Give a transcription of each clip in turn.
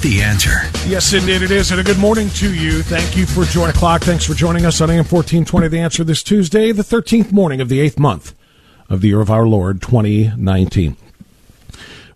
The answer. Yes, indeed it is. And a good morning to you. Thank you for joining o'clock. Thanks for joining us on AM 1420. The answer this Tuesday, the 13th morning of the 8th month of the year of our Lord 2019.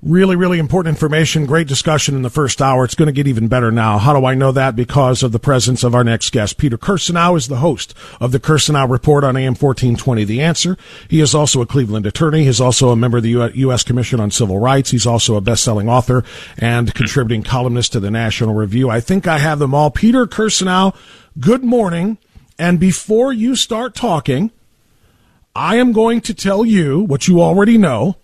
Really, really important information. Great discussion in the first hour. It's going to get even better now. How do I know that? Because of the presence of our next guest. Peter Kirsanow is the host of the Kirsanow Report on AM 1420. The answer. He is also a Cleveland attorney. He's also a member of the U.S. Commission on Civil Rights. He's also a best-selling author and contributing columnist to the National Review. I think I have them all. Peter Kirsanow, good morning. And before you start talking, I am going to tell you what you already know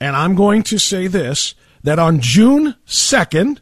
and I'm going to say this that on June 2nd,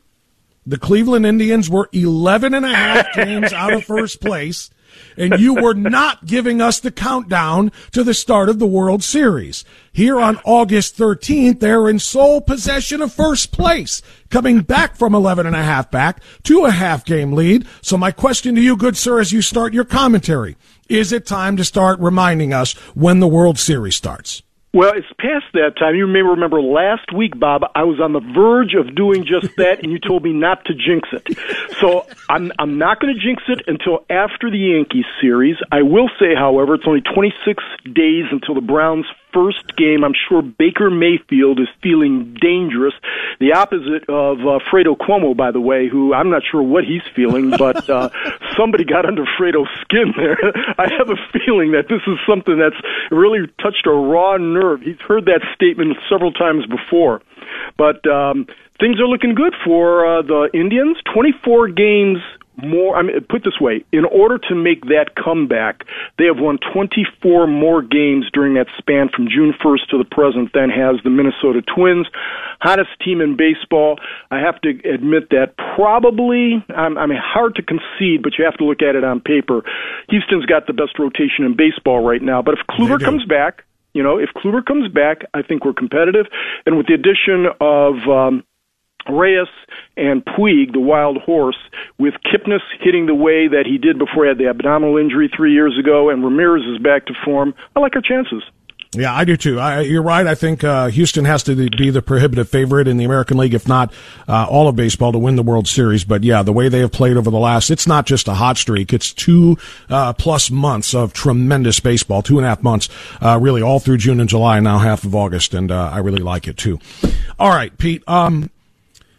the Cleveland Indians were 11 and a half games out of first place, and you were not giving us the countdown to the start of the World Series. Here on August 13th, they're in sole possession of first place, coming back from 11 and a half back to a half game lead. So my question to you, good sir, as you start your commentary, is it time to start reminding us when the World Series starts? Well, it's past that time. You may remember last week, Bob, I was on the verge of doing just that, and you told me not to jinx it. So I'm I'm not going to jinx it until after the Yankees series. I will say, however, it's only 26 days until the Browns first game, I'm sure Baker Mayfield is feeling dangerous. The opposite of uh, Fredo Cuomo, by the way, who I'm not sure what he's feeling, but uh, somebody got under Fredo's skin there. I have a feeling that this is something that's really touched a raw nerve. He's heard that statement several times before. But um, things are looking good for uh, the Indians. 24 games more. I mean, put this way: in order to make that comeback, they have won 24 more games during that span from June 1st to the present than has the Minnesota Twins, hottest team in baseball. I have to admit that probably, I'm, I mean, hard to concede, but you have to look at it on paper. Houston's got the best rotation in baseball right now. But if Kluber comes back, you know, if Kluber comes back, I think we're competitive. And with the addition of um, Reyes and Puig, the wild horse, with Kipnis hitting the way that he did before he had the abdominal injury three years ago, and Ramirez is back to form, I like our chances. Yeah, I do too. I, you're right. I think uh, Houston has to be the prohibitive favorite in the American League, if not uh, all of baseball, to win the World Series. But yeah, the way they have played over the last, it's not just a hot streak. It's two uh, plus months of tremendous baseball, two and a half months, uh, really all through June and July, now half of August, and uh, I really like it too. All right, Pete. Um,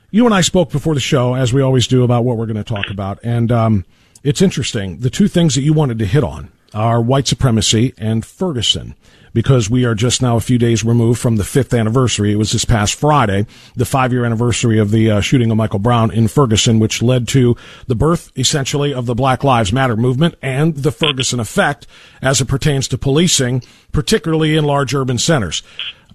you and I spoke before the show, as we always do, about what we're going to talk about, and um, it's interesting. The two things that you wanted to hit on are white supremacy and Ferguson because we are just now a few days removed from the fifth anniversary. It was this past Friday, the five year anniversary of the uh, shooting of Michael Brown in Ferguson, which led to the birth, essentially, of the Black Lives Matter movement and the Ferguson effect as it pertains to policing, particularly in large urban centers.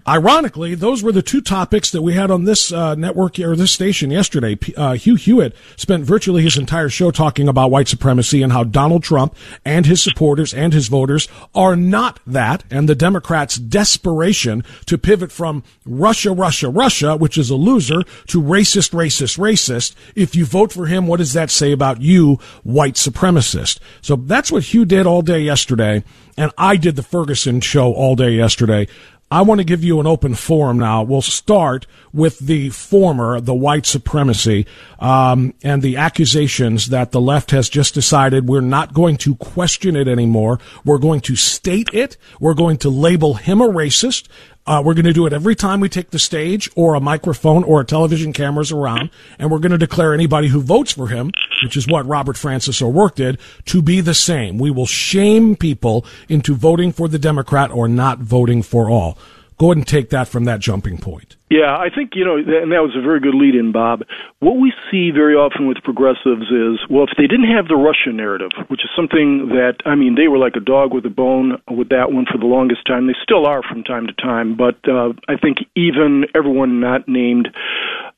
Ironically, those were the two topics that we had on this uh, network or this station yesterday. Uh, Hugh Hewitt spent virtually his entire show talking about white supremacy and how Donald Trump and his supporters and his voters are not that, and the Democrats' desperation to pivot from Russia, Russia, Russia, which is a loser, to racist, racist, racist. If you vote for him, what does that say about you, white supremacist? So that's what Hugh did all day yesterday and I did the Ferguson show all day yesterday. I want to give you an open forum now. We'll start with the former, the white supremacy, um, and the accusations that the left has just decided we're not going to question it anymore. We're going to state it. We're going to label him a racist. Uh, we're going to do it every time we take the stage or a microphone or a television cameras around, and we're going to declare anybody who votes for him, which is what Robert Francis O'Rourke did, to be the same. We will shame people into voting for the Democrat or not voting for all. Go ahead and take that from that jumping point. Yeah, I think, you know, and that was a very good lead in, Bob. What we see very often with progressives is, well, if they didn't have the Russian narrative, which is something that, I mean, they were like a dog with a bone with that one for the longest time. They still are from time to time, but uh, I think even everyone not named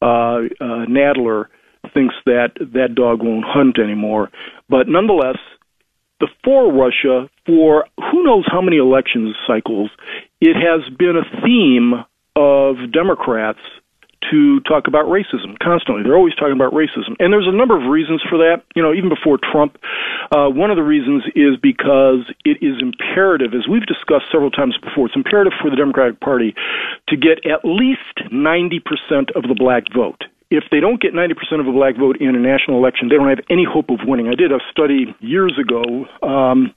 uh, uh, Nadler thinks that that dog won't hunt anymore. But nonetheless, the for Russia for who knows how many election cycles, it has been a theme of Democrats to talk about racism constantly. They're always talking about racism. And there's a number of reasons for that. You know, even before Trump, uh, one of the reasons is because it is imperative, as we've discussed several times before, it's imperative for the Democratic Party to get at least 90% of the black vote if they don't get 90% of the black vote in a national election, they don't have any hope of winning. I did a study years ago. Um,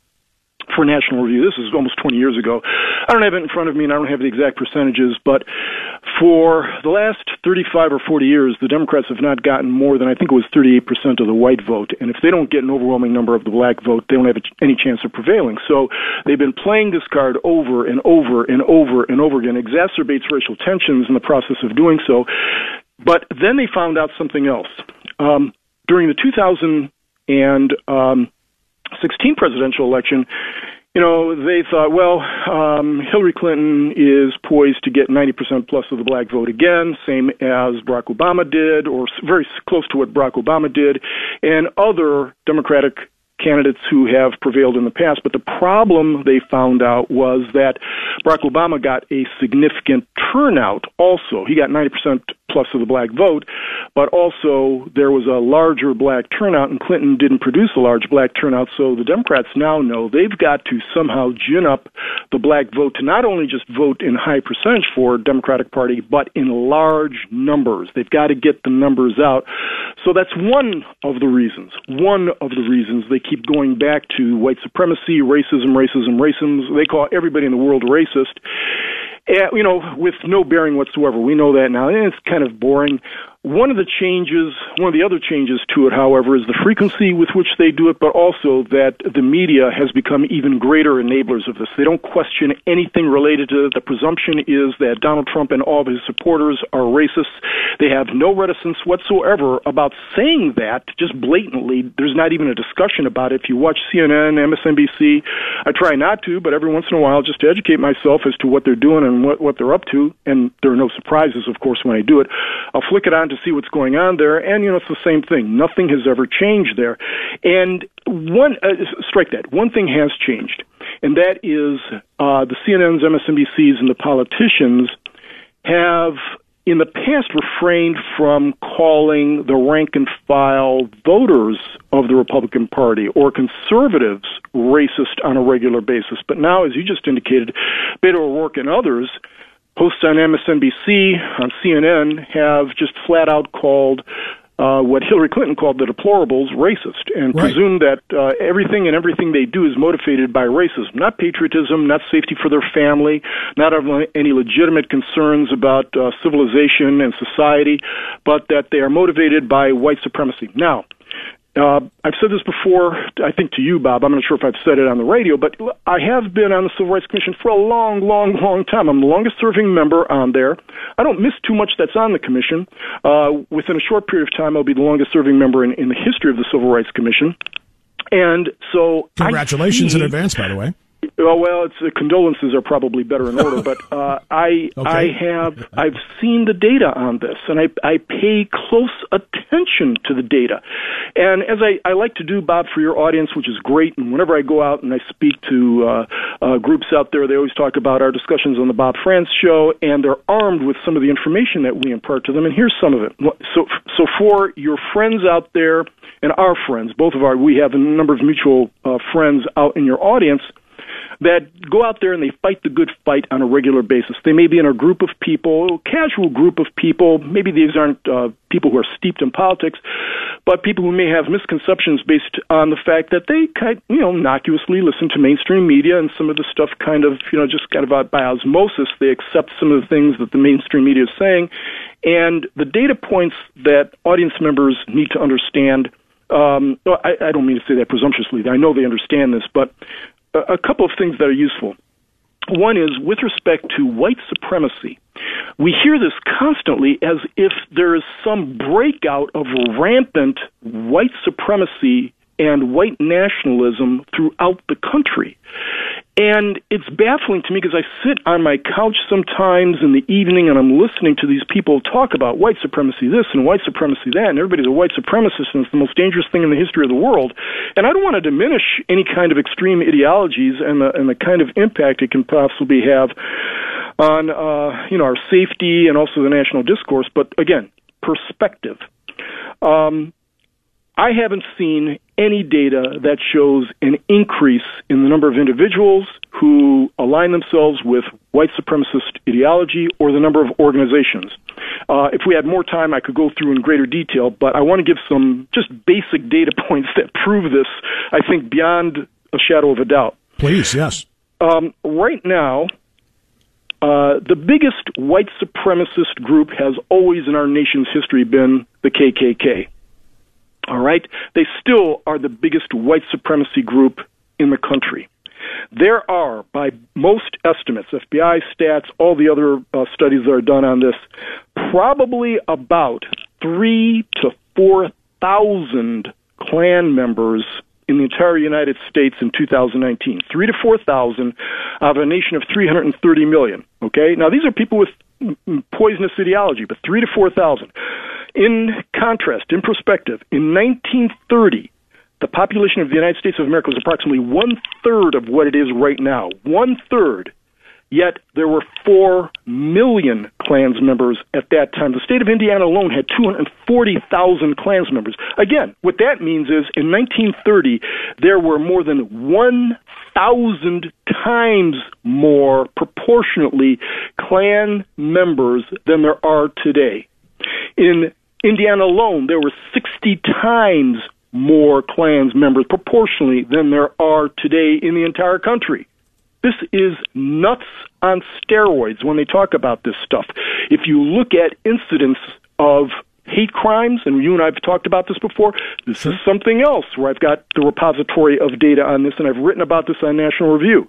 for National Review. This is almost 20 years ago. I don't have it in front of me, and I don't have the exact percentages, but for the last 35 or 40 years, the Democrats have not gotten more than I think it was 38% of the white vote. And if they don't get an overwhelming number of the black vote, they don't have any chance of prevailing. So they've been playing this card over and over and over and over again, exacerbates racial tensions in the process of doing so. But then they found out something else. Um, during the 2016 um, presidential election, you know, they thought, well, um, Hillary Clinton is poised to get 90% plus of the black vote again, same as Barack Obama did, or very close to what Barack Obama did, and other Democratic candidates who have prevailed in the past. But the problem they found out was that Barack Obama got a significant turnout also. He got 90% plus of the black vote, but also there was a larger black turnout, and Clinton didn't produce a large black turnout. So the Democrats now know they've got to somehow gin up the black vote to not only just vote in high percentage for Democratic Party, but in large numbers. They've got to get the numbers out. So that's one of the reasons. One of the reasons they keep going back to white supremacy, racism, racism, racism. They call everybody in the world racist. Uh, you know, with no bearing whatsoever. We know that now, and it's kind of boring. One of the changes, one of the other changes to it, however, is the frequency with which they do it, but also that the media has become even greater enablers of this. They don't question anything related to it. The presumption is that Donald Trump and all of his supporters are racists. They have no reticence whatsoever about saying that, just blatantly. There's not even a discussion about it. If you watch CNN, MSNBC, I try not to, but every once in a while, just to educate myself as to what they're doing and what, what they're up to, and there are no surprises, of course, when I do it. I'll flick it on to see what's going on there, and you know it's the same thing. Nothing has ever changed there, and one uh, strike that one thing has changed, and that is uh, the CNNs, MSNBCs, and the politicians have in the past refrained from calling the rank and file voters of the Republican Party or conservatives racist on a regular basis. But now, as you just indicated, Beto O'Rourke and others hosts on MSNBC, on CNN, have just flat out called uh, what Hillary Clinton called the deplorables racist, and right. presume that uh, everything and everything they do is motivated by racism, not patriotism, not safety for their family, not any legitimate concerns about uh, civilization and society, but that they are motivated by white supremacy. Now, uh, I've said this before, I think to you, Bob. I'm not sure if I've said it on the radio, but I have been on the Civil Rights Commission for a long, long, long time. I'm the longest serving member on there. I don't miss too much that's on the commission. Uh, within a short period of time, I'll be the longest serving member in, in the history of the Civil Rights Commission. And so, congratulations see, in advance, by the way. Oh well, it's uh, condolences are probably better in order, but uh, I okay. I have I've seen the data on this, and I I pay close attention to the data, and as I, I like to do, Bob, for your audience, which is great. And whenever I go out and I speak to uh, uh, groups out there, they always talk about our discussions on the Bob Frantz show, and they're armed with some of the information that we impart to them. And here's some of it. So so for your friends out there and our friends, both of our we have a number of mutual uh, friends out in your audience that go out there and they fight the good fight on a regular basis. They may be in a group of people, a casual group of people. Maybe these aren't uh, people who are steeped in politics, but people who may have misconceptions based on the fact that they kind, you know, innocuously listen to mainstream media and some of the stuff kind of, you know, just kind of by osmosis, they accept some of the things that the mainstream media is saying. And the data points that audience members need to understand um, I, I don't mean to say that presumptuously. I know they understand this, but a couple of things that are useful. One is with respect to white supremacy. We hear this constantly as if there is some breakout of rampant white supremacy and white nationalism throughout the country. And it's baffling to me because I sit on my couch sometimes in the evening and I'm listening to these people talk about white supremacy this and white supremacy that, and everybody's a white supremacist and it's the most dangerous thing in the history of the world. And I don't want to diminish any kind of extreme ideologies and the, and the kind of impact it can possibly have on uh, you know our safety and also the national discourse. But again, perspective. Um, I haven't seen any data that shows an increase in the number of individuals who align themselves with white supremacist ideology or the number of organizations. Uh, if we had more time, I could go through in greater detail, but I want to give some just basic data points that prove this, I think, beyond a shadow of a doubt. Please, yes. Um, right now, uh, the biggest white supremacist group has always in our nation's history been the KKK. All right? They still are the biggest white supremacy group in the country. There are, by most estimates, FBI stats, all the other uh, studies that are done on this, probably about three to four thousand Klan members in the entire United States in 2019. Three to four thousand out of a nation of 330 million. Okay, now these are people with poisonous ideology, but three to four thousand. In contrast, in perspective, in 1930, the population of the United States of America was approximately one third of what it is right now. One third. Yet there were 4 million Klans members at that time. The state of Indiana alone had 240,000 Klans members. Again, what that means is in 1930, there were more than 1,000 times more proportionately Klan members than there are today. In Indiana alone, there were 60 times more Klans members proportionally than there are today in the entire country. This is nuts on steroids when they talk about this stuff. If you look at incidents of hate crimes, and you and I have talked about this before, this is something else where I've got the repository of data on this, and I've written about this on National Review.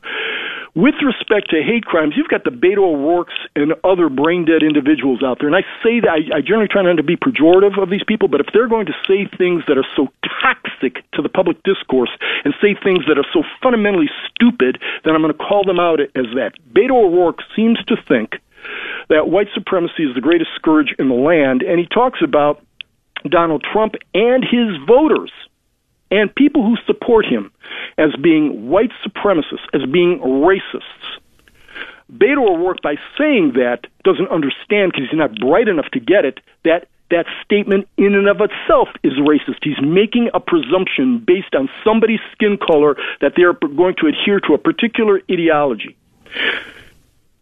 With respect to hate crimes, you've got the Beto O'Rourke's and other brain dead individuals out there. And I say that I, I generally try not to be pejorative of these people, but if they're going to say things that are so toxic to the public discourse and say things that are so fundamentally stupid, then I'm going to call them out as that. Beto O'Rourke seems to think that white supremacy is the greatest scourge in the land, and he talks about Donald Trump and his voters and people who support him as being white supremacists, as being racists. Beto O'Rourke, by saying that, doesn't understand because he's not bright enough to get it that that statement in and of itself is racist. He's making a presumption based on somebody's skin color that they're going to adhere to a particular ideology.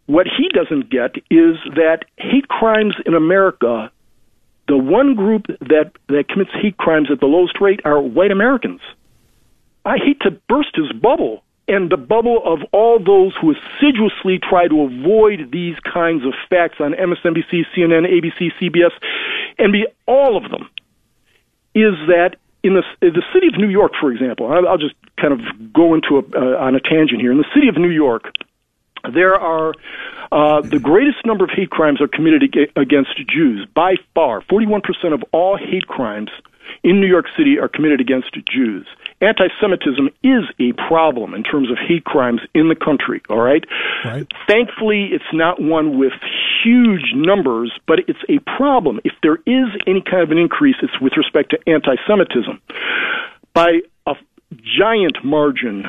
What he doesn't get is that hate crimes in America the one group that, that commits hate crimes at the lowest rate are white Americans. I hate to burst his bubble and the bubble of all those who assiduously try to avoid these kinds of facts on MSNBC, CNN, ABC, CBS, and be all of them is that in the in the city of New York, for example, I'll, just kind of go into a, uh, on a tangent here. In the city of New York, there are uh, the greatest number of hate crimes are committed against Jews by far. Forty-one percent of all hate crimes in New York City are committed against Jews. Anti Semitism is a problem in terms of hate crimes in the country, all right? right? Thankfully, it's not one with huge numbers, but it's a problem. If there is any kind of an increase, it's with respect to anti Semitism. By a giant margin,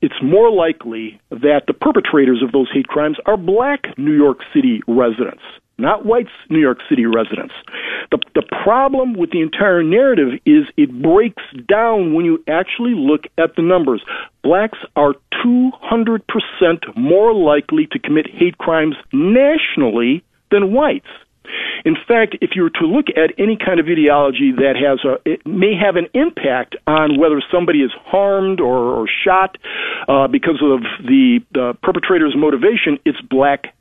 it's more likely that the perpetrators of those hate crimes are black New York City residents not white New York City residents. The, the problem with the entire narrative is it breaks down when you actually look at the numbers. Blacks are 200% more likely to commit hate crimes nationally than whites. In fact, if you were to look at any kind of ideology that has a, it may have an impact on whether somebody is harmed or, or shot uh, because of the, the perpetrator's motivation, it's black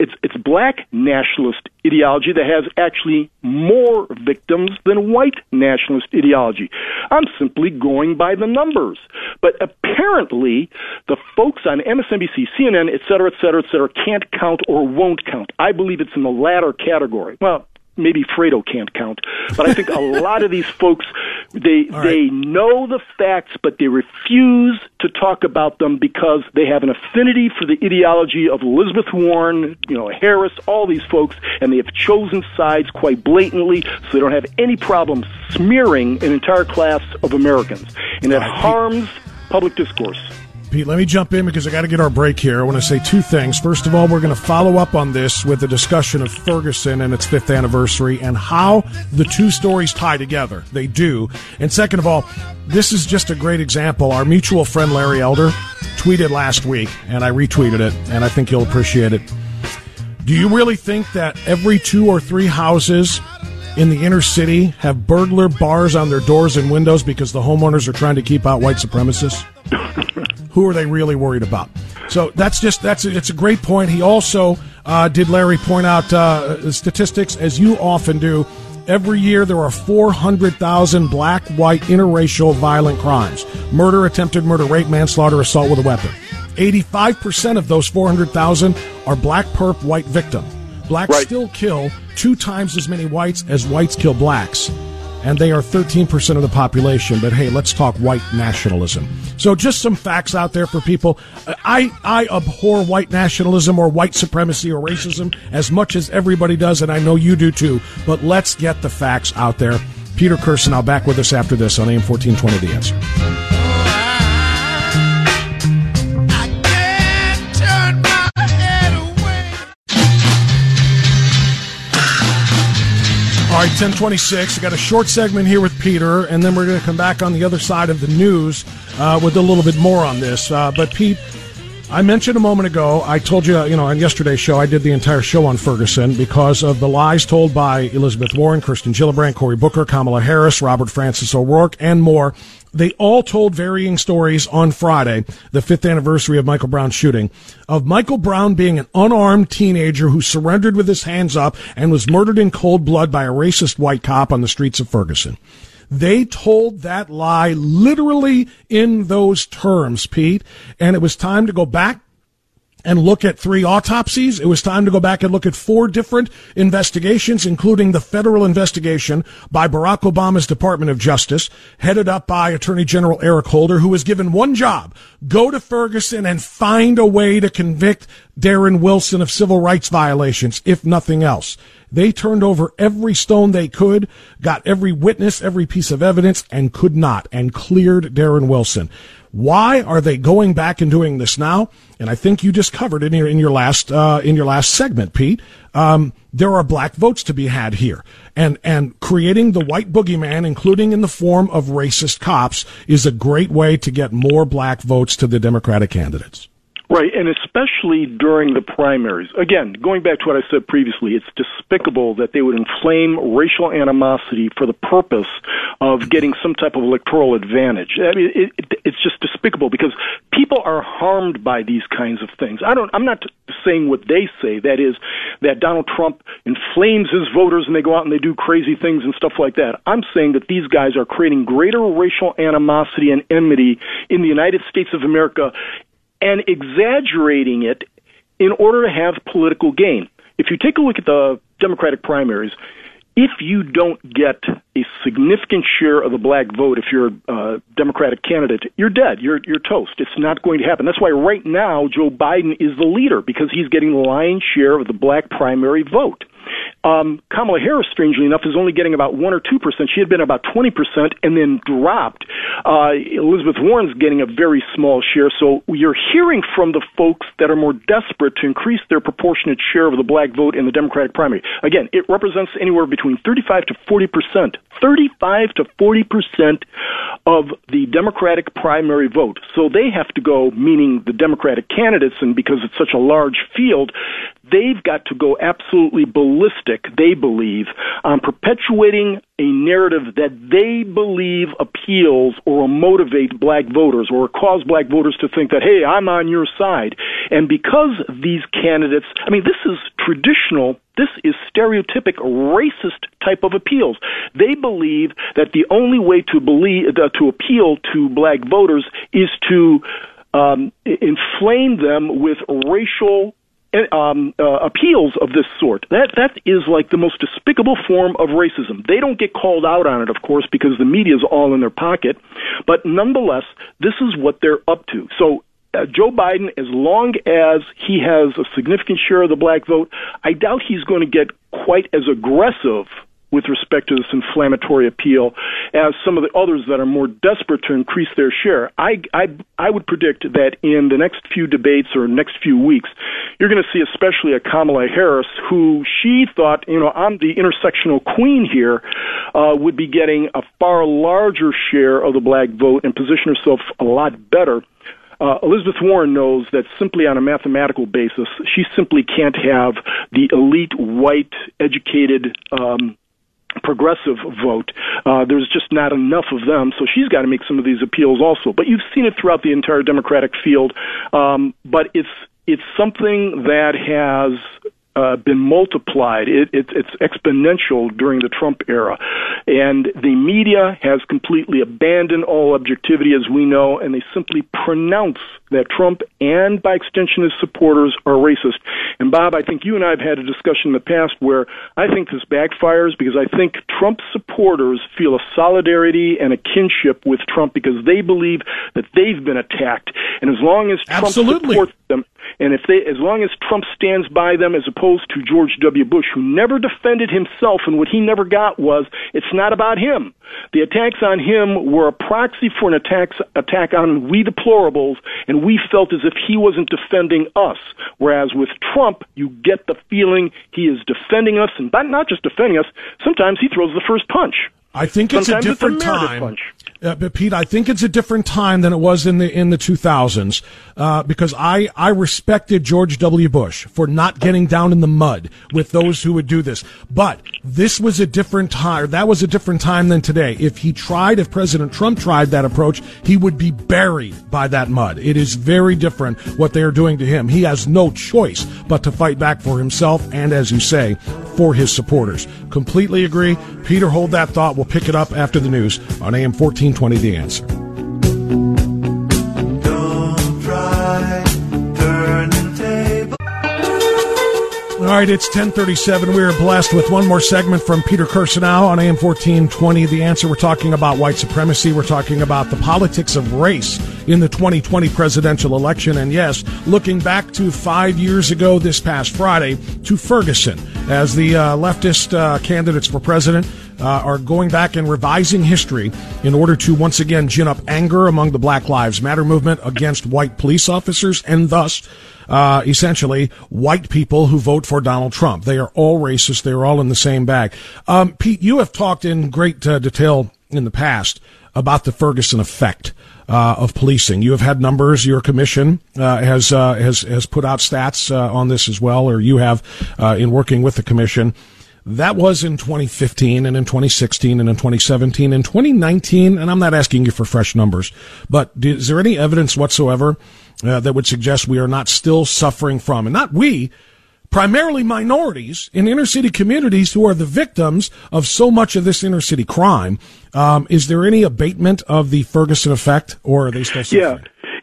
it's it's black nationalist ideology that has actually more victims than white nationalist ideology. I'm simply going by the numbers. But apparently, the folks on MSNBC, CNN, et cetera, et cetera, et cetera, can't count or won't count. I believe it's in the latter category. Well, maybe Fredo can't count, but I think a lot of these folks they right. they know the facts, but they refuse to talk about them because they have an affinity for the ideology of Elizabeth Warren, you know, Harris, all these folks, and they have chosen sides quite blatantly, so they don't have any problem smearing an entire class of Americans, and that harms public discourse. Pete, let me jump in because I got to get our break here. I want to say two things. First of all, we're going to follow up on this with a discussion of Ferguson and its fifth anniversary and how the two stories tie together. They do. And second of all, this is just a great example. Our mutual friend Larry Elder tweeted last week, and I retweeted it, and I think you'll appreciate it. Do you really think that every two or three houses in the inner city have burglar bars on their doors and windows because the homeowners are trying to keep out white supremacists? Who are they really worried about? So that's just that's it's a great point. He also uh, did Larry point out uh, statistics as you often do. Every year there are 400,000 black, white, interracial violent crimes: murder, attempted murder, rape, manslaughter, assault with a weapon. 85% of those 400,000 are black perp white victim. Blacks right. still kill two times as many whites as whites kill blacks. And they are 13% of the population. But hey, let's talk white nationalism. So just some facts out there for people. I, I abhor white nationalism or white supremacy or racism as much as everybody does, and I know you do too. But let's get the facts out there. Peter Kirsanow back with us after this on AM 1420 The Answer. All right, 1026. I got a short segment here with Peter, and then we're going to come back on the other side of the news uh, with a little bit more on this. Uh, but, Pete, I mentioned a moment ago, I told you, you know, on yesterday's show, I did the entire show on Ferguson because of the lies told by Elizabeth Warren, Kirsten Gillibrand, Cory Booker, Kamala Harris, Robert Francis O'Rourke, and more they all told varying stories on Friday, the fifth anniversary of Michael Brown's shooting, of Michael Brown being an unarmed teenager who surrendered with his hands up and was murdered in cold blood by a racist white cop on the streets of Ferguson. They told that lie literally in those terms, Pete, and it was time to go back and look at three autopsies. It was time to go back and look at four different investigations, including the federal investigation by Barack Obama's Department of Justice, headed up by Attorney General Eric Holder, who was given one job, go to Ferguson and find a way to convict Darren Wilson of civil rights violations, if nothing else. They turned over every stone they could, got every witness, every piece of evidence, and could not, and cleared Darren Wilson. Why are they going back and doing this now? And I think you just covered it in your, in your last uh, in your last segment, Pete. Um, there are black votes to be had here, and and creating the white boogeyman, including in the form of racist cops, is a great way to get more black votes to the Democratic candidates. Right, and especially during the primaries. Again, going back to what I said previously, it's despicable that they would inflame racial animosity for the purpose of getting some type of electoral advantage. I mean, it, it, it's just despicable because people are harmed by these kinds of things. I don't. I'm not saying what they say. That is, that Donald Trump inflames his voters and they go out and they do crazy things and stuff like that. I'm saying that these guys are creating greater racial animosity and enmity in the United States of America and exaggerating it in order to have political gain. If you take a look at the Democratic primaries, if you don't get a significant share of the black vote, if you're a Democratic candidate, you're dead. You're you're toast. It's not going to happen. That's why right now Joe Biden is the leader because he's getting the lion's share of the black primary vote. Um, Kamala Harris, strangely enough, is only getting about one or two percent. She had been about twenty percent and then dropped. Uh, Elizabeth Warren's getting a very small share. So you're hearing from the folks that are more desperate to increase their proportionate share of the black vote in the Democratic primary. Again, it represents anywhere between thirty-five to forty percent. Thirty-five to forty percent of the Democratic primary vote. So they have to go, meaning the Democratic candidates, and because it's such a large field, they've got to go absolutely they believe, on perpetuating a narrative that they believe appeals or motivate black voters or cause black voters to think that, hey, I'm on your side. And because these candidates, I mean, this is traditional this is stereotypic racist type of appeals. They believe that the only way to believe uh, to appeal to black voters is to um, inflame them with racial um, uh, appeals of this sort. That that is like the most despicable form of racism. They don't get called out on it, of course, because the media is all in their pocket. But nonetheless, this is what they're up to. So. Uh, Joe Biden, as long as he has a significant share of the black vote, I doubt he's going to get quite as aggressive with respect to this inflammatory appeal as some of the others that are more desperate to increase their share. I, I, I would predict that in the next few debates or next few weeks, you're going to see especially a Kamala Harris who she thought, you know, I'm the intersectional queen here, uh, would be getting a far larger share of the black vote and position herself a lot better. Uh, Elizabeth Warren knows that simply on a mathematical basis, she simply can't have the elite, white, educated um, progressive vote. Uh, there's just not enough of them, so she's got to make some of these appeals also. But you've seen it throughout the entire Democratic field. Um, but it's it's something that has uh, been multiplied. It, it, it's exponential during the Trump era. And the media has completely abandoned all objectivity, as we know, and they simply pronounce that Trump and, by extension, his supporters are racist. And, Bob, I think you and I have had a discussion in the past where I think this backfires because I think Trump supporters feel a solidarity and a kinship with Trump because they believe that they've been attacked. And as long as Trump Absolutely. supports them, and if they, as long as Trump stands by them, as opposed to George W. Bush, who never defended himself, and what he never got was, it's not about him. The attacks on him were a proxy for an attack, attack on we deplorables, and we felt as if he wasn't defending us. Whereas with Trump, you get the feeling he is defending us, and not just defending us. Sometimes he throws the first punch. I think it's Sometimes a different it's a time. punch. Uh, but Pete, I think it's a different time than it was in the in the 2000s uh, because I I respected George W. Bush for not getting down in the mud with those who would do this. But this was a different time. That was a different time than today. If he tried, if President Trump tried that approach, he would be buried by that mud. It is very different what they are doing to him. He has no choice but to fight back for himself and, as you say, for his supporters. Completely agree. Peter, hold that thought. We'll pick it up after the news on AM 1420 The Answer. All right, it's 1037. We are blessed with one more segment from Peter Kirsanow on AM 1420. The answer, we're talking about white supremacy. We're talking about the politics of race in the 2020 presidential election. And yes, looking back to five years ago this past Friday to Ferguson as the uh, leftist uh, candidates for president uh, are going back and revising history in order to once again gin up anger among the Black Lives Matter movement against white police officers and thus uh, essentially white people who vote for Donald Trump. They are all racist. They are all in the same bag. Um, Pete, you have talked in great uh, detail in the past about the Ferguson effect uh, of policing. You have had numbers. Your commission uh, has uh, has has put out stats uh, on this as well, or you have uh, in working with the commission. That was in 2015 and in 2016 and in 2017 and 2019. And I'm not asking you for fresh numbers, but is there any evidence whatsoever uh, that would suggest we are not still suffering from, and not we, primarily minorities in inner city communities who are the victims of so much of this inner city crime. Um, is there any abatement of the Ferguson effect, or are they still suffering? Yeah.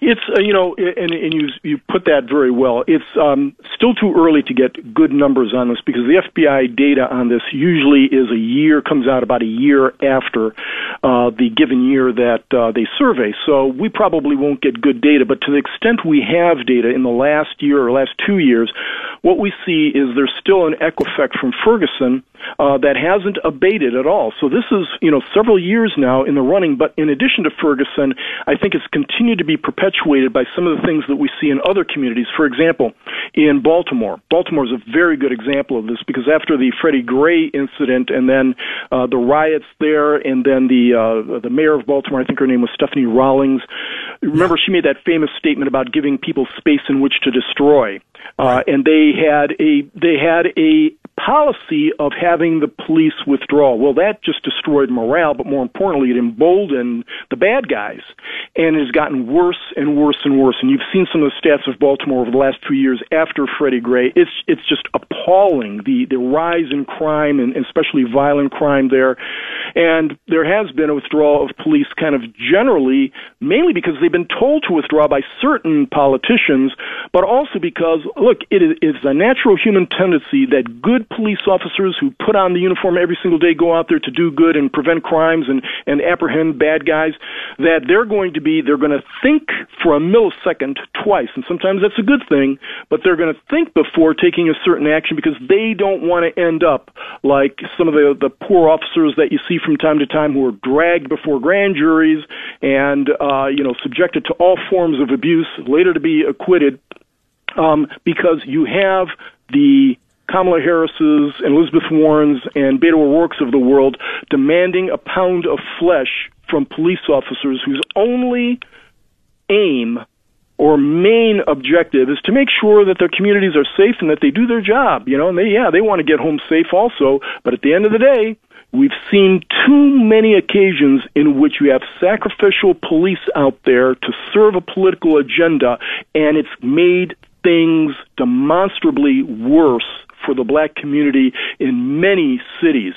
It's uh, you know, and, and you you put that very well. It's um, still too early to get good numbers on this because the FBI data on this usually is a year comes out about a year after uh, the given year that uh, they survey. So we probably won't get good data. But to the extent we have data in the last year or last two years, what we see is there's still an echo effect from Ferguson uh, that hasn't abated at all. So this is, you know, several years now in the running. But in addition to Ferguson, I think it's continued to be perpetuated by some of the things that we see in other communities. For example, in Baltimore, Baltimore is a very good example of this because after the Freddie Gray incident and then uh, the riots there, and then the uh, the mayor of Baltimore, I think her name was Stephanie Rawlings. Remember, she made that famous statement about giving people space in which to destroy. Uh, and they had a they had a policy of having the police withdraw. Well, that just destroyed morale, but more importantly, it emboldened the bad guys. And it has gotten worse and worse and worse. And you've seen some of the stats of Baltimore over the last two years after Freddie Gray. It's, it's just appalling, the, the rise in crime and especially violent crime there. And there has been a withdrawal of police kind of generally, mainly because they've been told to withdraw by certain politicians, but also because, look, it is a natural human tendency that good police officers who put on the uniform every single day go out there to do good and prevent crimes and, and apprehend bad guys, that they're going to be, they're going to think for a millisecond twice. And sometimes that's a good thing, but they're going to think before taking a certain action because they don't want to end up like some of the, the poor officers that you see from time to time who are dragged before grand juries and, uh, you know, subjected to all forms of abuse, later to be acquitted um, because you have the Kamala Harris's and Elizabeth Warren's and Beto O'Rourke's of the world demanding a pound of flesh from police officers whose only aim or main objective is to make sure that their communities are safe and that they do their job. You know, and they yeah, they want to get home safe also, but at the end of the day, we've seen too many occasions in which you have sacrificial police out there to serve a political agenda and it's made things demonstrably worse for the black community in many cities.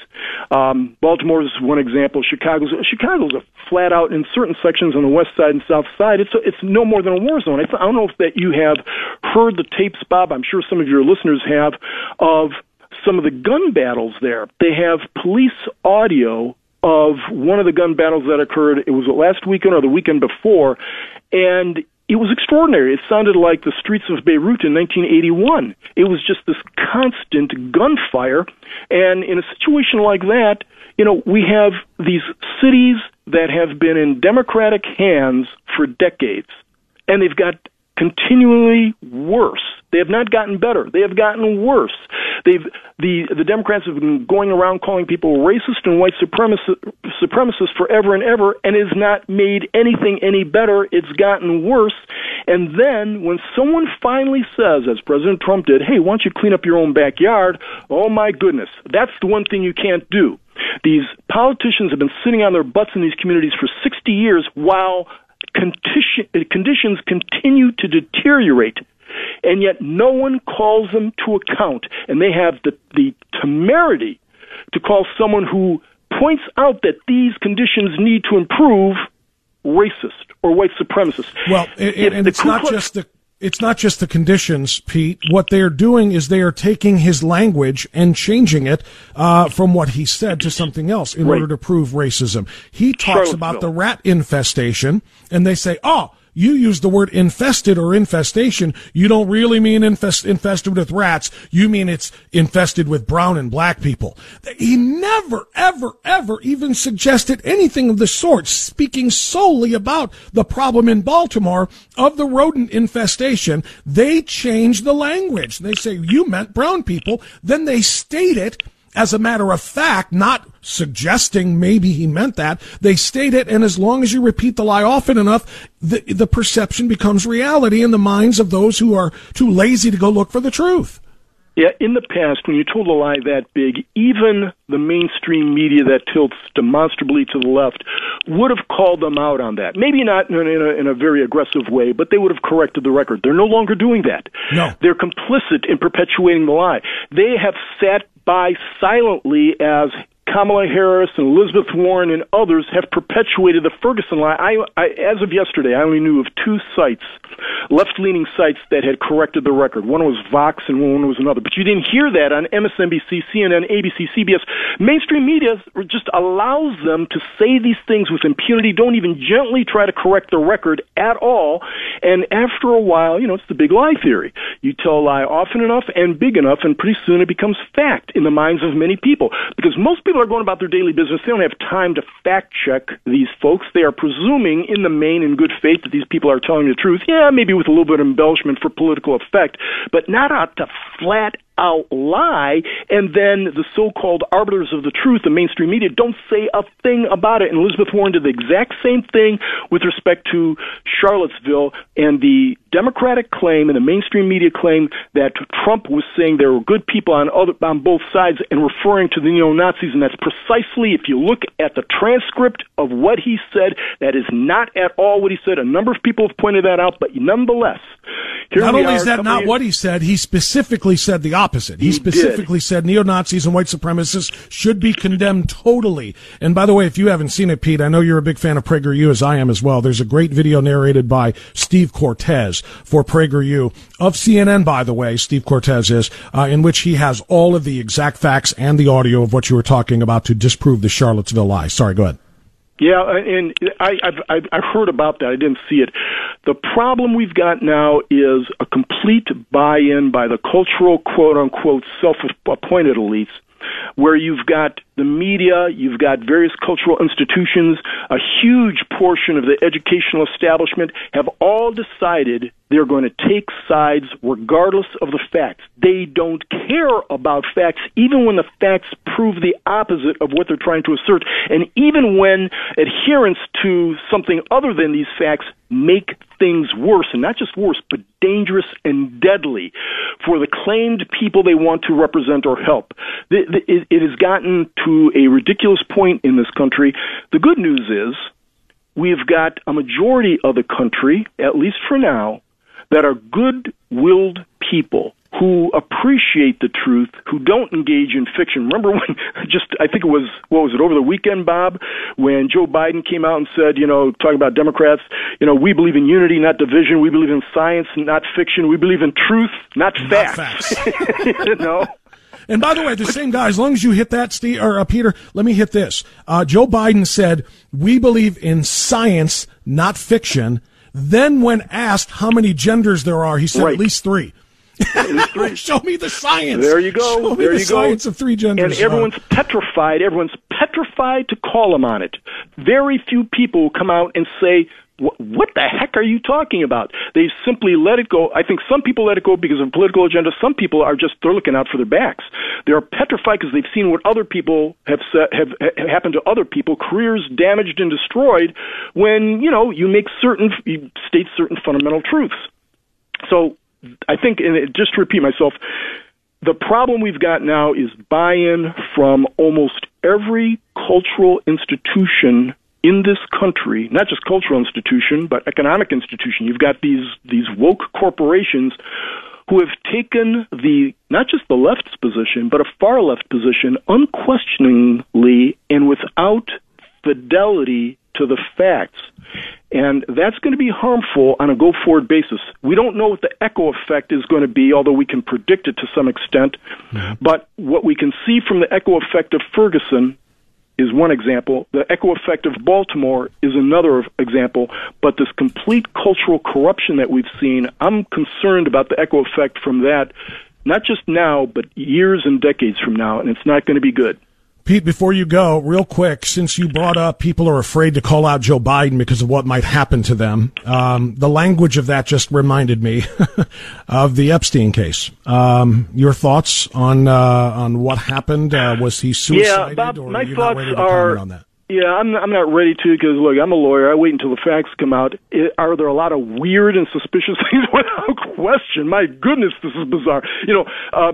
Um, Baltimore is one example. Chicago's Chicago's a flat out in certain sections on the west side and south side. It's a, it's no more than a war zone. I, I don't know if that you have heard the tapes, Bob. I'm sure some of your listeners have of some of the gun battles there. They have police audio of one of the gun battles that occurred. It was last weekend or the weekend before, and it was extraordinary. It sounded like the streets of Beirut in 1981. It was just this constant gunfire. And in a situation like that, you know, we have these cities that have been in democratic hands for decades, and they've got continually worse. They have not gotten better. They have gotten worse. They've the the Democrats have been going around calling people racist and white supremacist, supremacists forever and ever, and has not made anything any better. It's gotten worse. And then when someone finally says, as President Trump did, "Hey, why don't you clean up your own backyard?" Oh my goodness, that's the one thing you can't do. These politicians have been sitting on their butts in these communities for 60 years while Uh, conditions continue to deteriorate, and yet no one calls them to account, and they have the, the temerity to call someone who points out that these conditions need to improve racist or white supremacist. Well, and, and it's not just the it's not just the conditions, Pete. What they're doing is they are taking his language and changing it uh, from what he said to something else in right. order to prove racism. He talks about the rat infestation, and they say, "Oh, you use the word infested or infestation, you don't really mean infest, infested with rats. You mean it's infested with brown and black people. He never, ever, ever even suggested anything of the sort, speaking solely about the problem in Baltimore of the rodent infestation. They change the language. They say, you meant brown people. Then they state it as a matter of fact, not suggesting maybe he meant that. They state it, and as long as you repeat the lie often enough, the, the perception becomes reality in the minds of those who are too lazy to go look for the truth. Yeah, in the past, when you told a lie that big, even the mainstream media that tilts demonstrably to the left would have called them out on that. Maybe not in a, in a, in a very aggressive way, but they would have corrected the record. They're no longer doing that. No. They're complicit in perpetuating the lie. They have sat by silently as Kamala Harris and Elizabeth Warren and others have perpetuated the Ferguson lie. I, I, as of yesterday, I only knew of two sites, left-leaning sites that had corrected the record. One was Vox and one was another. But you didn't hear that on MSNBC, CNN, ABC, CBS. Mainstream media just allows them to say these things with impunity. Don't even gently try to correct the record at all. And after a while, you know, it's the big lie theory. You tell a lie often enough and big enough, and pretty soon it becomes fact in the minds of many people. Because most people are going about their daily business. They don't have time to fact check these folks. They are presuming, in the main, in good faith, that these people are telling the truth. Yeah, maybe with a little bit of embellishment for political effect, but not out to flat out lie, and then the so-called arbiters of the truth, the mainstream media, don't say a thing about it. And Elizabeth Warren did the exact same thing with respect to Charlottesville and the Democratic claim and the mainstream media claim that Trump was saying there were good people on other on both sides and referring to the neo Nazis, and that's precisely if you look at the transcript of what he said, that is not at all what he said. A number of people have pointed that out, but nonetheless, here not only is that not what he said, he specifically said the opposite. He, he specifically did. said neo Nazis and white supremacists should be condemned totally. And by the way, if you haven't seen it, Pete, I know you're a big fan of PragerU as I am as well. There's a great video narrated by Steve Cortes for PragerU of CNN, by the way, Steve Cortes is, uh, in which he has all of the exact facts and the audio of what you were talking about to disprove the Charlottesville lie. Sorry, go ahead. Yeah, and I, I've, I've heard about that. I didn't see it. The problem we've got now is a complete buy-in by the cultural quote unquote self-appointed elites where you've got the media, you've got various cultural institutions, a huge portion of the educational establishment have all decided they're going to take sides regardless of the facts. They don't care about facts, even when the facts prove the opposite of what they're trying to assert, and even when adherence to something other than these facts make things worse, and not just worse, but dangerous and deadly for the claimed people they want to represent or help. It has gotten to a ridiculous point in this country. The good news is we've got a majority of the country, at least for now, that are good willed people who appreciate the truth, who don't engage in fiction. Remember when just I think it was what was it over the weekend, Bob, when Joe Biden came out and said, you know, talking about Democrats, you know, we believe in unity, not division. We believe in science, not fiction. We believe in truth, not, not facts. facts. you know. And by the way, the same guy, as long as you hit that, Steve, or uh, Peter, let me hit this. Uh, Joe Biden said, we believe in science, not fiction. Then when asked how many genders there are, he said right. at least three. Show me the science. There you go. Show there me the science go. of three genders. And everyone's uh, petrified. Everyone's petrified to call him on it. Very few people come out and say, what the heck are you talking about? They simply let it go. I think some people let it go because of political agenda. Some people are just they're looking out for their backs. They're petrified because they've seen what other people have have, have happened to other people, careers damaged and destroyed. When you know you make certain you state certain fundamental truths. So I think, and just to repeat myself, the problem we've got now is buy-in from almost every cultural institution in this country, not just cultural institution, but economic institution. You've got these these woke corporations who have taken the not just the left's position, but a far left position, unquestioningly and without fidelity to the facts. And that's going to be harmful on a go forward basis. We don't know what the echo effect is going to be, although we can predict it to some extent. Mm-hmm. But what we can see from the echo effect of Ferguson is one example. The echo effect of Baltimore is another example. But this complete cultural corruption that we've seen, I'm concerned about the echo effect from that, not just now, but years and decades from now, and it's not going to be good. Pete, before you go, real quick, since you brought up people are afraid to call out Joe Biden because of what might happen to them, um, the language of that just reminded me of the Epstein case. Um, your thoughts on uh, on what happened? Uh, was he suicided, yeah, Bob, or my thoughts not ready to are on that? Yeah, I'm I'm not ready to because look, I'm a lawyer. I wait until the facts come out. It, are there a lot of weird and suspicious things? Without question. My goodness, this is bizarre. You know, uh,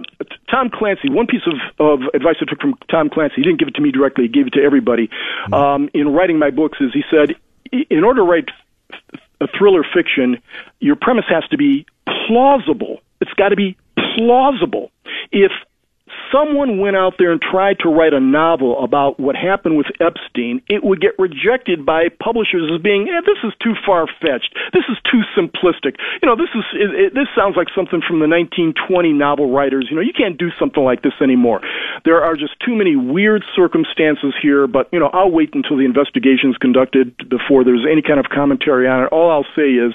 Tom Clancy. One piece of of advice I took from Tom Clancy. He didn't give it to me directly. He gave it to everybody. Mm-hmm. Um, in writing my books, is he said, in order to write a thriller fiction, your premise has to be plausible. It's got to be plausible. If someone went out there and tried to write a novel about what happened with Epstein, it would get rejected by publishers as being, eh, this is too far fetched. This is too simplistic. You know, this is it, it, this sounds like something from the 1920 novel writers. You know, you can't do something like this anymore. There are just too many weird circumstances here. But you know, I'll wait until the investigation is conducted before there's any kind of commentary on it. All I'll say is,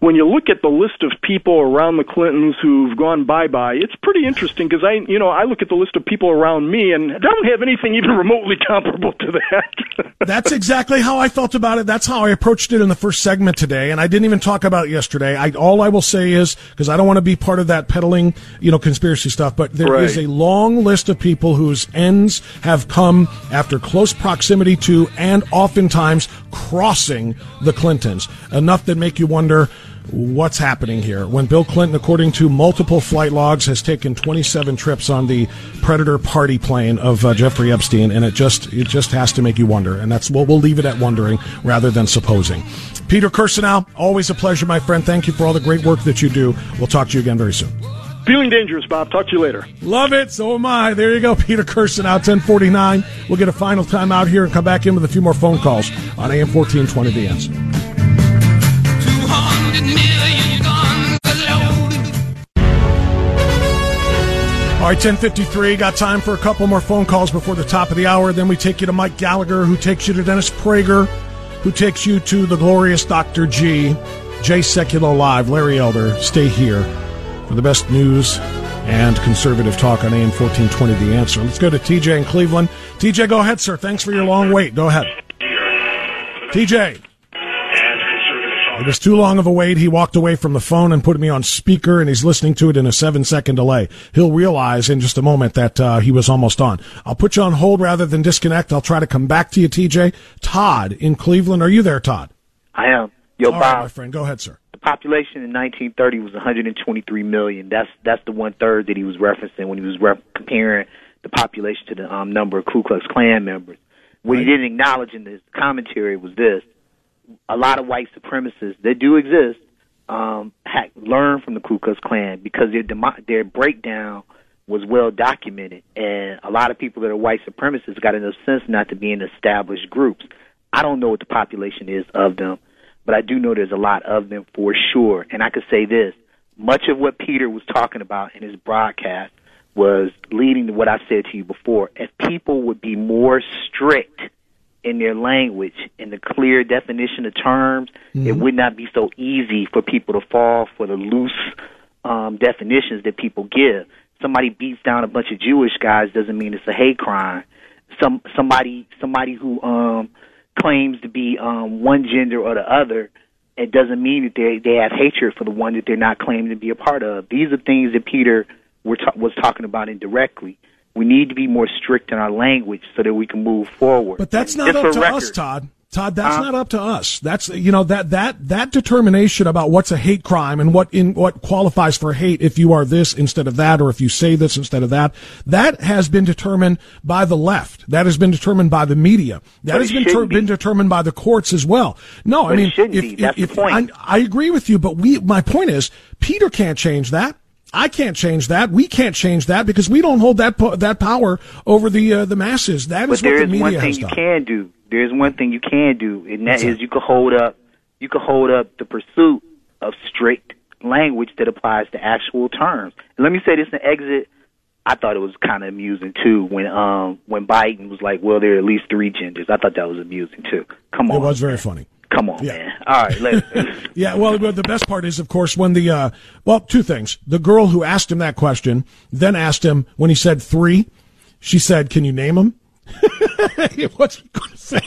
when you look at the list of people around the Clintons who've gone bye bye, it's pretty interesting because I, you know, I look look at the list of people around me and don't have anything even remotely comparable to that. That's exactly how I felt about it. That's how I approached it in the first segment today, and I didn't even talk about yesterday. I, all I will say is because I don't want to be part of that peddling, you know, conspiracy stuff. But there right. is a long list of people whose ends have come after close proximity to and oftentimes crossing the Clintons, enough that make you wonder what's happening here. When Bill Clinton, according to multiple flight logs, has taken 27 trips on the Predator party plane of uh, Jeffrey Epstein, and it just it just has to make you wonder. And that's what we'll leave it at wondering rather than supposing. Peter Kirsanow, always a pleasure, my friend. Thank you for all the great work that you do. We'll talk to you again very soon. Feeling dangerous, Bob. Talk to you later. Love it. So am I. There you go. Peter Kirsanow, 1049. We'll get a final time out here and come back in with a few more phone calls on AM 1420 The Answer. All right, 1053. Got time for a couple more phone calls before the top of the hour. Then we take you to Mike Gallagher, who takes you to Dennis Prager, who takes you to the glorious Dr. G. Jay Sekulow Live. Larry Elder, stay here for the best news and conservative talk on AM 1420 The Answer. Let's go to TJ in Cleveland. TJ, go ahead, sir. Thanks for your long wait. Go ahead. TJ. It was too long of a wait. He walked away from the phone and put me on speaker, and he's listening to it in a seven second delay. He'll realize in just a moment that uh, he was almost on. I'll put you on hold rather than disconnect. I'll try to come back to you, TJ. Todd in Cleveland. Are you there, Todd? I am. Yo, All Bob. Right, my friend. Go ahead, sir. The population in 1930 was 123 million. That's that's the one third that he was referencing when he was comparing the population to the um, number of Ku Klux Klan members. What right. he didn't acknowledge in his commentary was this a lot of white supremacists that do exist um, had learned from the Ku Klux Klan because their demo- their breakdown was well documented, and a lot of people that are white supremacists got enough sense not to be in established groups. I don't know what the population is of them, but I do know there's a lot of them for sure. And I could say this: much of what Peter was talking about in his broadcast was leading to what I said to you before. If people would be more strict in their language in the clear definition of terms, mm-hmm. it would not be so easy for people to fall for the loose um, definitions that people give. Somebody beats down a bunch of Jewish guys doesn't mean it's a hate crime. Some somebody somebody who um, claims to be um, one gender or the other, it doesn't mean that they they have hatred for the one that they're not claiming to be a part of. These are things that Peter were ta- was talking about indirectly. We need to be more strict in our language so that we can move forward. But that's not up to record, us, Todd. Todd, that's not up to us. That's you know that that that determination about what's a hate crime and what in what qualifies for hate if you are this instead of that or if you say this instead of that. That has been determined by the left. That has been determined by the media. That has been ter- be. been determined by the courts as well. No, but I mean, if, if, if I, I agree with you, but we my point is Peter can't change that. I can't change that. We can't change that because we don't hold that po- that power over the uh, the masses. That is but what the media one thing has you done. can do. There's one thing you can do, and that What's is that? you can hold up you can hold up the pursuit of strict language that applies to actual terms. And let me say this in exit. I thought it was kind of amusing too when um when Biden was like, "Well, there are at least three genders." I thought that was amusing too. Come on, It was very funny. Come on, Yeah. man. All right, later. Yeah, well, the best part is, of course, when the uh, well, two things. The girl who asked him that question then asked him when he said three. She said, "Can you name them?" What's he going to say?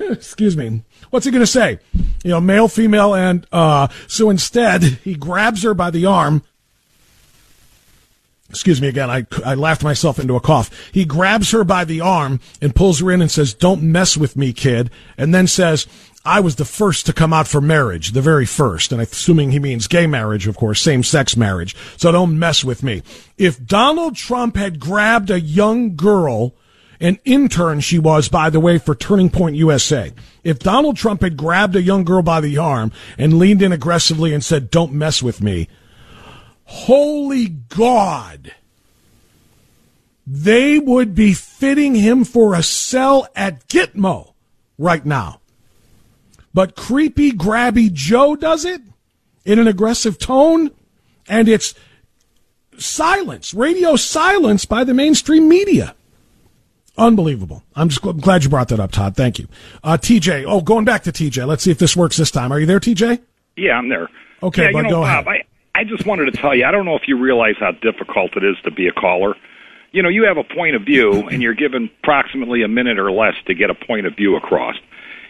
Excuse me. What's he going to say? You know, male, female, and uh, so instead he grabs her by the arm. Excuse me again. I, I laughed myself into a cough. He grabs her by the arm and pulls her in and says, "Don't mess with me, kid." And then says, "I was the first to come out for marriage, the very first. And assuming he means gay marriage, of course, same-sex marriage. So don't mess with me. If Donald Trump had grabbed a young girl an intern she was, by the way, for Turning Point USA. If Donald Trump had grabbed a young girl by the arm and leaned in aggressively and said, don't mess with me, holy God, they would be fitting him for a cell at Gitmo right now. But creepy, grabby Joe does it in an aggressive tone, and it's silence, radio silence by the mainstream media. Unbelievable. I'm just I'm glad you brought that up, Todd. Thank you. Uh, TJ. Oh, going back to TJ. Let's see if this works this time. Are you there, TJ? Yeah, I'm there. Okay, yeah, but you know, go Bob, ahead. I, I just wanted to tell you, I don't know if you realize how difficult it is to be a caller. You know, you have a point of view, and you're given approximately a minute or less to get a point of view across.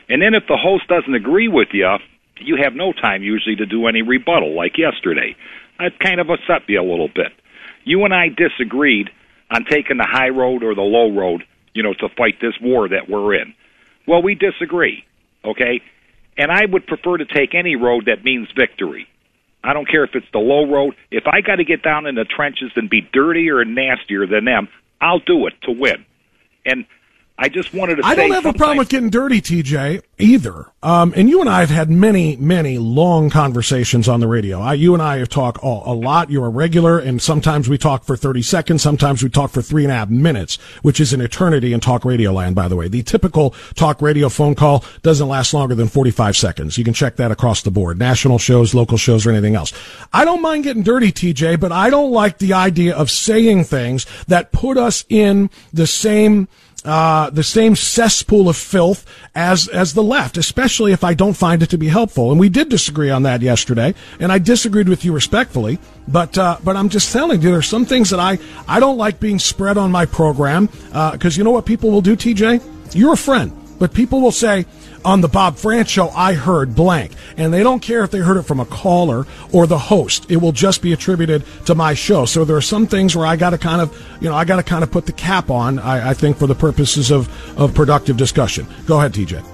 And then if the host doesn't agree with you, you have no time usually to do any rebuttal, like yesterday. That kind of upset me a little bit. You and I disagreed on taking the high road or the low road you know, to fight this war that we're in. Well, we disagree, okay? And I would prefer to take any road that means victory. I don't care if it's the low road. If I got to get down in the trenches and be dirtier and nastier than them, I'll do it to win. And I just wanted to I don't have a problem with getting dirty, TJ, either. Um, and you and I have had many, many long conversations on the radio. I, you and I have talked a, a lot. You're a regular, and sometimes we talk for 30 seconds. Sometimes we talk for three and a half minutes, which is an eternity in talk radio land, by the way. The typical talk radio phone call doesn't last longer than 45 seconds. You can check that across the board. National shows, local shows, or anything else. I don't mind getting dirty, TJ, but I don't like the idea of saying things that put us in the same uh, the same cesspool of filth as as the left, especially if I don't find it to be helpful. And we did disagree on that yesterday, and I disagreed with you respectfully. But uh, but I'm just telling you, there's some things that I I don't like being spread on my program because you know what people will do, TJ. You're a friend, but people will say on the Bob Frantz show, I heard blank. And they don't care if they heard it from a caller or the host. It will just be attributed to my show. So there are some things where I got to kind of, you know, I got to kind of put the cap on, I, I think, for the purposes of, of productive discussion. Go ahead, TJ.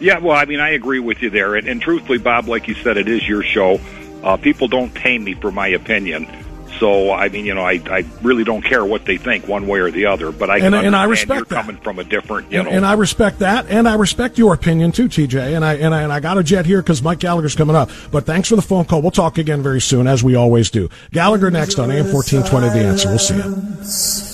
Yeah, well, I mean, I agree with you there. And, and truthfully, Bob, like you said, it is your show. Uh, people don't pay me for my opinion. So I mean, you know, I, I really don't care what they think one way or the other. But I and, can and I respect coming from a different, you And, know. and I respect that, and I respect your opinion too, TJ. And I and I, and I got a jet here because Mike Gallagher's coming up. But thanks for the phone call. We'll talk again very soon, as we always do. Gallagher next on AM fourteen twenty. The answer. We'll see you.